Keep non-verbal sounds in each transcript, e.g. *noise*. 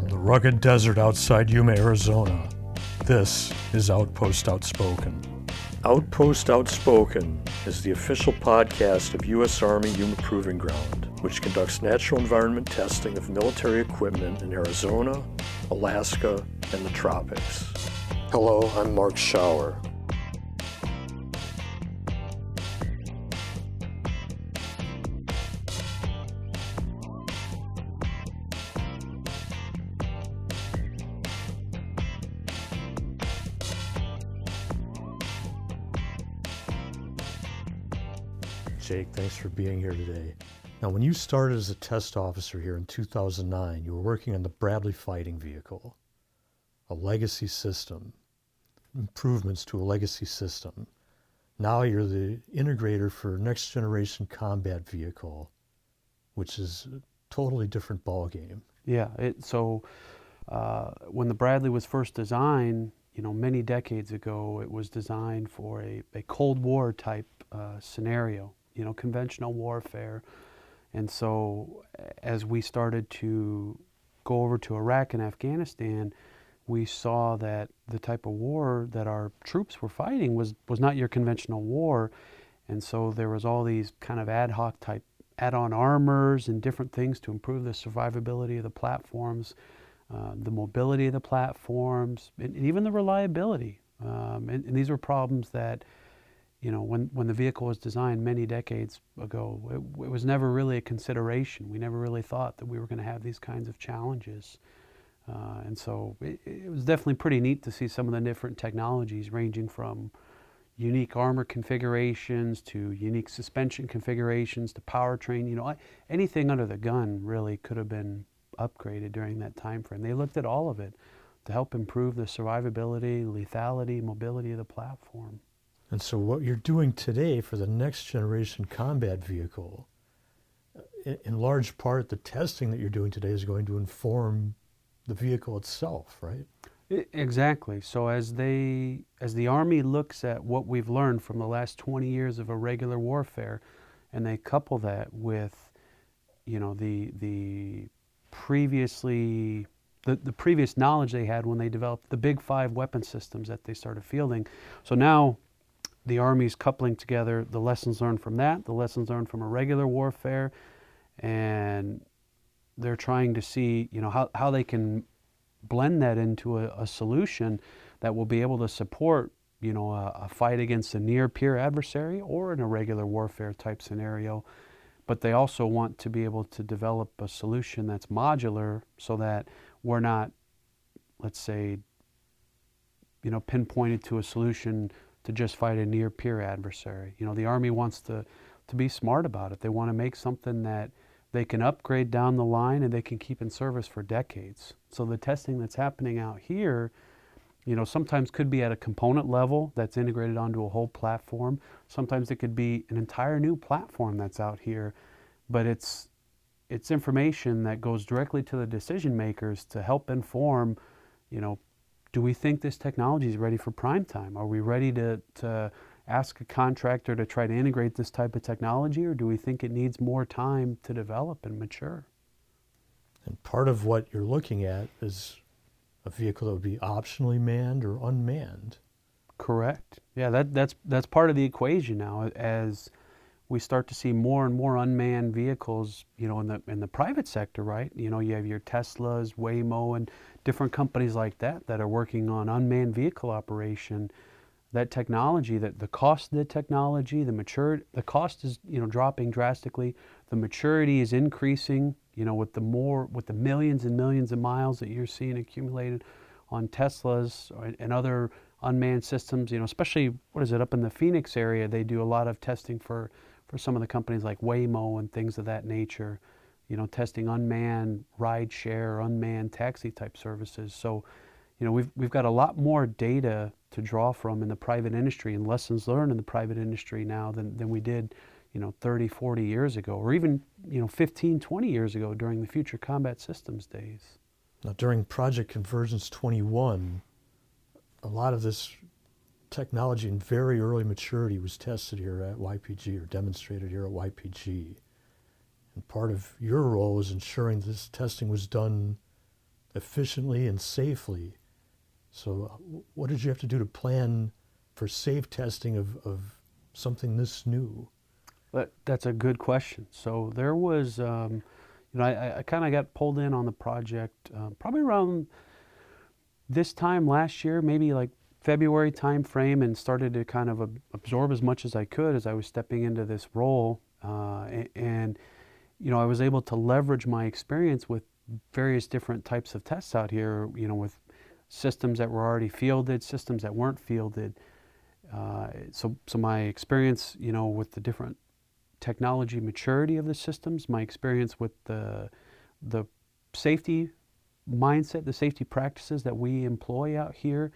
From the rugged desert outside Yuma, Arizona, this is Outpost Outspoken. Outpost Outspoken is the official podcast of U.S. Army Yuma Proving Ground, which conducts natural environment testing of military equipment in Arizona, Alaska, and the tropics. Hello, I'm Mark Schauer. Jake, thanks for being here today. Now, when you started as a test officer here in 2009, you were working on the Bradley Fighting Vehicle, a legacy system, improvements to a legacy system. Now you're the integrator for Next Generation Combat Vehicle, which is a totally different ballgame. Yeah, it, so uh, when the Bradley was first designed, you know, many decades ago, it was designed for a, a Cold War type uh, scenario you know, conventional warfare. And so as we started to go over to Iraq and Afghanistan, we saw that the type of war that our troops were fighting was, was not your conventional war. And so there was all these kind of ad hoc type add-on armors and different things to improve the survivability of the platforms, uh, the mobility of the platforms, and, and even the reliability. Um, and, and, these were problems that you know, when, when the vehicle was designed many decades ago, it, it, was never really a consideration. We never really thought that we were going to have these kinds of challenges. Uh, and so it, it, was definitely pretty neat to see some of the different technologies ranging from unique armor configurations to unique suspension configurations to powertrain. You know, anything under the gun really could have been upgraded during that time frame. They looked at all of it to help improve the survivability, lethality, mobility of the platform. And so, what you're doing today for the next generation combat vehicle, uh, in large part, the testing that you're doing today is going to inform the vehicle itself, right? Exactly. So as they, as the Army looks at what we've learned from the last 20 years of irregular warfare, and they couple that with, you know, the the previously the, the previous knowledge they had when they developed the big five weapon systems that they started fielding. So now the armies coupling together the lessons learned from that, the lessons learned from irregular warfare, and they're trying to see, you know, how, how they can blend that into a, a solution that will be able to support, you know, a, a fight against a near peer adversary or an irregular warfare type scenario. But they also want to be able to develop a solution that's modular so that we're not, let's say, you know, pinpointed to a solution to just fight a near peer adversary. You know, the Army wants to, to be smart about it. They want to make something that they can upgrade down the line and they can keep in service for decades. So the testing that's happening out here, you know, sometimes could be at a component level that's integrated onto a whole platform. Sometimes it could be an entire new platform that's out here, but it's it's information that goes directly to the decision makers to help inform, you know, do we think this technology is ready for prime time? Are we ready to, to ask a contractor to try to integrate this type of technology, or do we think it needs more time to develop and mature? And part of what you're looking at is a vehicle that would be optionally manned or unmanned. Correct. Yeah, that, that's that's part of the equation now. As we start to see more and more unmanned vehicles, you know, in the in the private sector, right? You know, you have your Teslas, Waymo, and different companies like that that are working on unmanned vehicle operation. That technology, that the cost of the technology, the maturity, the cost is you know dropping drastically. The maturity is increasing. You know, with the more with the millions and millions of miles that you're seeing accumulated on Teslas and other unmanned systems. You know, especially what is it up in the Phoenix area? They do a lot of testing for for some of the companies like Waymo and things of that nature, you know, testing unmanned ride share, unmanned taxi type services. So, you know, we've, we've got a lot more data to draw from in the private industry and lessons learned in the private industry now than, than we did, you know, 30, 40 years ago, or even, you know, 15, 20 years ago during the Future Combat Systems days. Now, during Project Convergence 21, a lot of this technology in very early maturity was tested here at YPG or demonstrated here at YPG. And part of your role was ensuring this testing was done efficiently and safely. So, uh, what did you have to do to plan for safe testing of, of something this new? But that's a good question. So there was, um, you know, I, I kind of got pulled in on the project uh, probably around this time last year, maybe like February time frame, and started to kind of absorb as much as I could as I was stepping into this role. Uh, and, you know, I was able to leverage my experience with various different types of tests out here, you know, with systems that were already fielded, systems that weren't fielded. Uh, so, so my experience, you know, with the different technology maturity of the systems, my experience with the the safety mindset, the safety practices that we employ out here,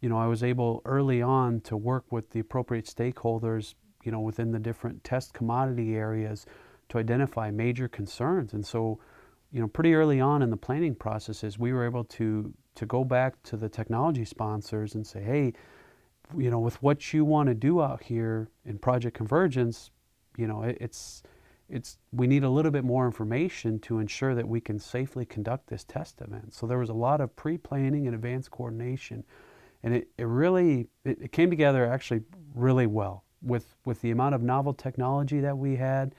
you know, I was able early on to work with the appropriate stakeholders, you know, within the different test commodity areas to identify major concerns. And so, you know, pretty early on in the planning processes, we were able to to go back to the technology sponsors and say, hey, you know, with what you want to do out here in Project Convergence, you know, it, it's it's we need a little bit more information to ensure that we can safely conduct this test event. So there was a lot of pre-planning and advanced coordination, and it, it really it, it came together actually really well with with the amount of novel technology that we had,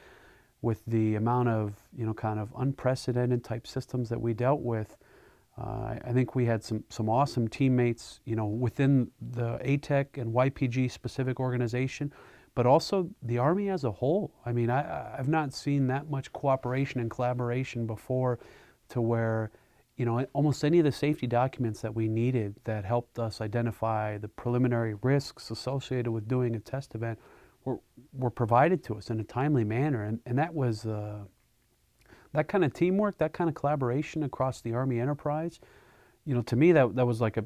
with the amount of you know kind of unprecedented type systems that we dealt with. Uh, I think we had some some awesome teammates, you know, within the ATEC and YPG specific organization but also the Army as a whole. I mean, I, I've not seen that much cooperation and collaboration before to where, you know, almost any of the safety documents that we needed that helped us identify the preliminary risks associated with doing a test event were, were provided to us in a timely manner. And, and that was uh, that kind of teamwork, that kind of collaboration across the Army enterprise. You know, to me, that, that was like a,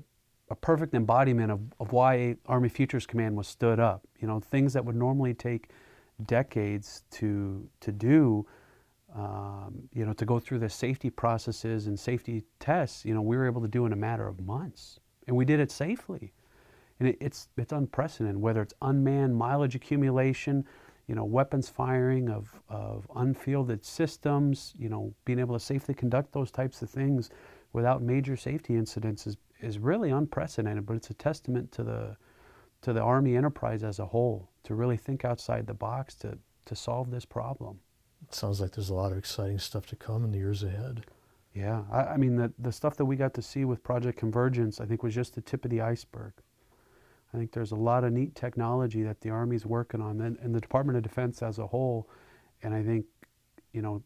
a perfect embodiment of, of why Army Futures Command was stood up. You know, things that would normally take decades to to do, um, you know, to go through the safety processes and safety tests. You know, we were able to do in a matter of months, and we did it safely. And it, it's it's unprecedented. Whether it's unmanned mileage accumulation, you know, weapons firing of of unfielded systems, you know, being able to safely conduct those types of things without major safety incidents is is really unprecedented, but it's a testament to the to the Army enterprise as a whole to really think outside the box to to solve this problem. It sounds like there's a lot of exciting stuff to come in the years ahead. Yeah, I, I mean the the stuff that we got to see with Project Convergence, I think was just the tip of the iceberg. I think there's a lot of neat technology that the Army's working on, and, and the Department of Defense as a whole. And I think, you know,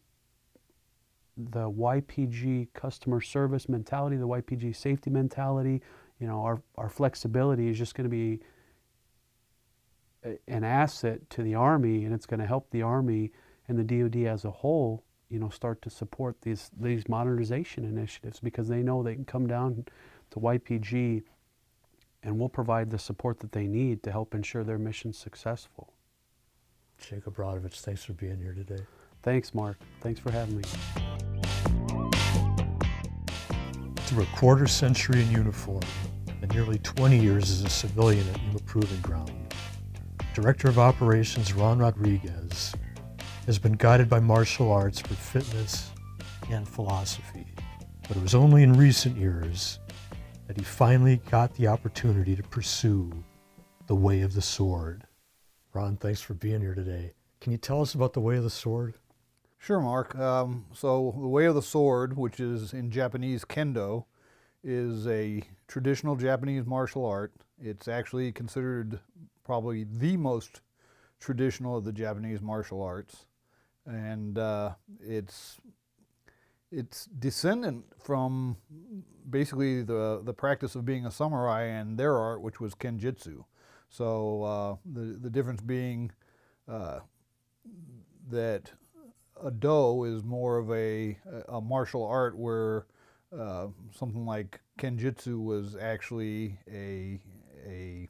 the YPG customer service mentality, the YPG safety mentality, you know, our, our flexibility is just going to be an asset to the Army, and it's going to help the Army and the DoD as a whole, you know, start to support these these modernization initiatives because they know they can come down to YPG, and we'll provide the support that they need to help ensure their mission successful. Jacob Obradovich, thanks for being here today. Thanks, Mark. Thanks for having me. Through a quarter century in uniform and nearly 20 years as a civilian at Yuma Proving Ground, Director of Operations Ron Rodriguez has been guided by martial arts for fitness and philosophy. But it was only in recent years that he finally got the opportunity to pursue the way of the sword. Ron, thanks for being here today. Can you tell us about the way of the sword? Sure, Mark. Um, so, the Way of the Sword, which is in Japanese kendo, is a traditional Japanese martial art. It's actually considered probably the most traditional of the Japanese martial arts, and uh, it's it's descendant from basically the the practice of being a samurai and their art, which was kenjutsu. So uh, the the difference being uh, that a do is more of a, a martial art where uh, something like kenjutsu was actually a a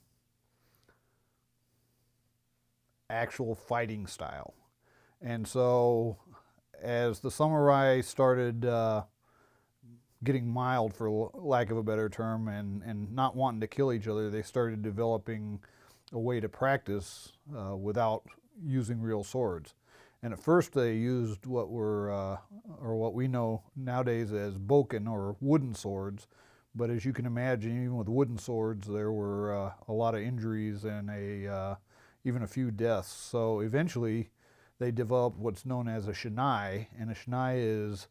actual fighting style, and so as the samurai started uh, getting mild, for lack of a better term, and and not wanting to kill each other, they started developing a way to practice uh, without using real swords And at first, they used what were, uh, or what we know nowadays as bokken or wooden swords. But as you can imagine, even with wooden swords, there were uh, a lot of injuries and a, uh, even a few deaths. So eventually, they developed what's known as a shinai, and a shinai is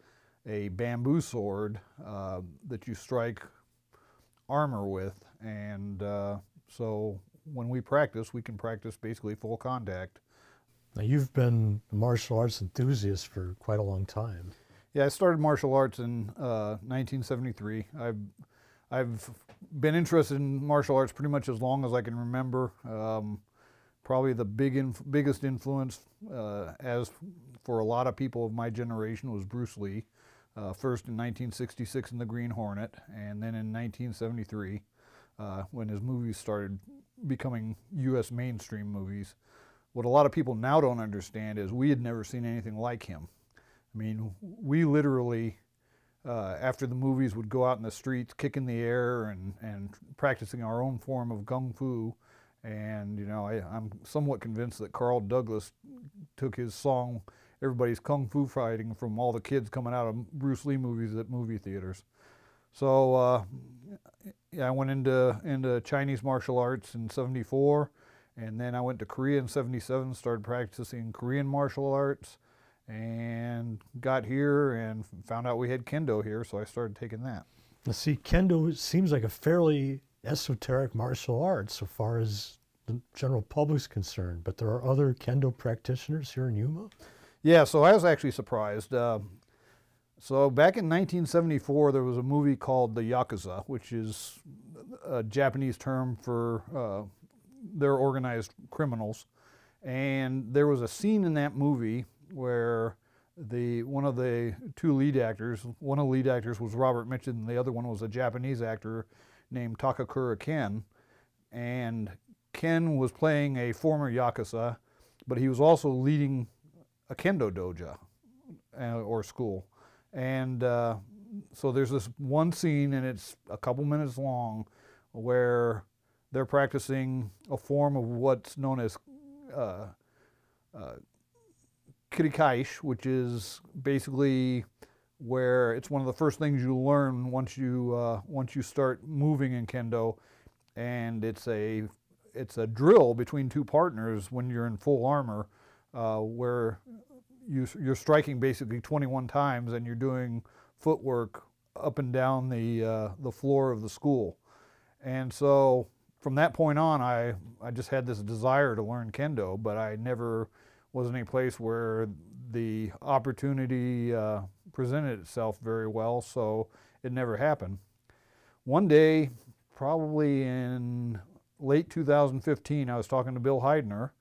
a bamboo sword uh, that you strike armor with. And uh, so when we practice, we can practice basically full contact. Now, you've been a martial arts enthusiast for quite a long time. Yeah, I started martial arts in uh, 1973. I've I've been interested in martial arts pretty much as long as I can remember. Um, probably the big inf- biggest influence, uh, as for a lot of people of my generation, was Bruce Lee. Uh, first in 1966 in The Green Hornet, and then in 1973 uh, when his movies started becoming U.S. mainstream movies. What a lot of people now don't understand is we had never seen anything like him. I mean, we literally, uh, after the movies, would go out in the streets, kicking the air and, and practicing our own form of gung fu. And, you know, I, I'm somewhat convinced that Carl Douglas took his song everybody's kung fu fighting from all the kids coming out of Bruce Lee movies at movie theaters. So uh, yeah, I went into into Chinese martial arts in '74, and then I went to Korea in '77, started practicing Korean martial arts, and got here and found out we had kendo here, so I started taking that. Now, see, kendo seems like a fairly esoteric martial arts so far as the general public's concerned, but there are other kendo practitioners here in Yuma. Yeah, so I was actually surprised. Uh, so back in 1974, there was a movie called The Yakuza, which is a Japanese term for uh, their organized criminals. And there was a scene in that movie where the one of the two lead actors, one of the lead actors was Robert Mitchum, and the other one was a Japanese actor named Takakura Ken. And Ken was playing a former Yakuza, but he was also leading a kendo dojo uh, or school. And uh, so there's this one scene, and it's a couple minutes long, where they're practicing a form of what's known as uh, uh, kirikaeshi, which is basically where it's one of the first things you learn once you uh, once you start moving in kendo, and it's a it's a drill between two partners when you're in full armor uh, where you, you're striking basically 21 times and you're doing footwork up and down the, uh, the floor of the school. And so from that point on, I, I just had this desire to learn kendo, but I never was in a place where the opportunity uh, presented itself very well, so it never happened. One day, probably in late 2015, I was talking to Bill Heidner,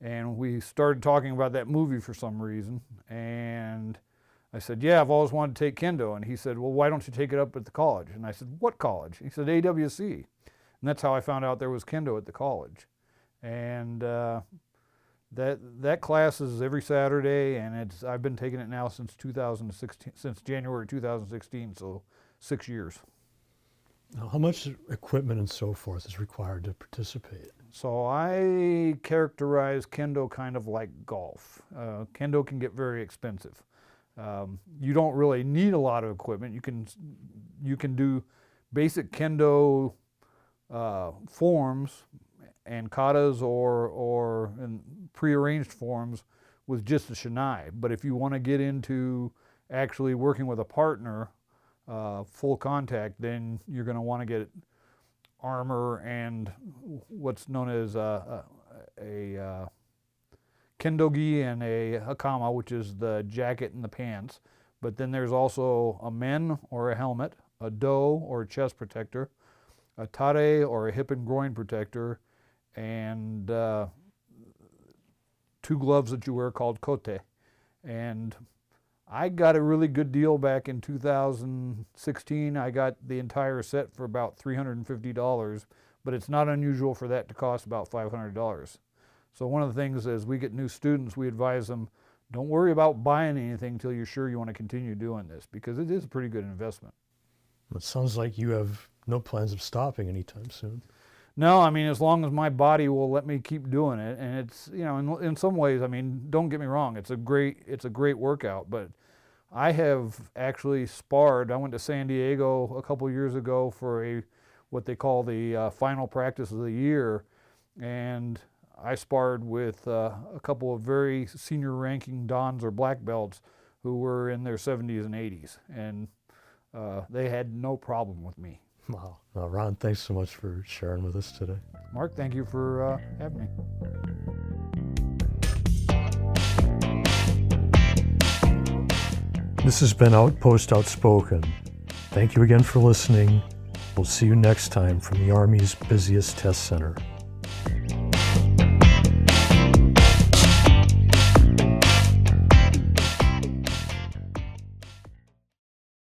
and we started talking about that movie for some reason. And I said, Yeah, I've always wanted to take kendo. And he said, Well, why don't you take it up at the college? And I said, What college? He said, AWC. And that's how I found out there was kendo at the college. And uh, that that class is every Saturday, and it's I've been taking it now since 2016, since January 2016, so six years. Now, how much equipment and so forth is required to participate? So I characterize kendo kind of like golf. Uh, kendo can get very expensive. Um, you don't really need a lot of equipment. You can you can do basic kendo uh, forms and katas or or prearranged forms with just a shinai. But if you want to get into actually working with a partner, uh, full contact, then you're going to want to get armor and what's known as a, a, a kendogi and a hakama, which is the jacket and the pants. But then there's also a men or a helmet, a do or a chest protector, a tare or a hip and groin protector, and uh, two gloves that you wear called kote. And I got a really good deal back in 2016. I got the entire set for about $350, but it's not unusual for that to cost about $500. So one of the things as we get new students, we advise them, don't worry about buying anything until you're sure you want to continue doing this because it is a pretty good investment. It sounds like you have no plans of stopping anytime soon. No, I mean, as long as my body will let me keep doing it, and it's you know, in, in some ways, I mean, don't get me wrong, it's a great it's a great workout, but I have actually sparred. I went to San Diego a couple years ago for a what they call the uh, final practice of the year, and I sparred with uh, a couple of very senior ranking dans or black belts who were in their 70s and 80s, and uh, they had no problem with me. Wow. *laughs* Well, Ron, thanks so much for sharing with us today. Mark, thank you for uh, having me. This has been Outpost Outspoken. Thank you again for listening. We'll see you next time from the Army's busiest test center.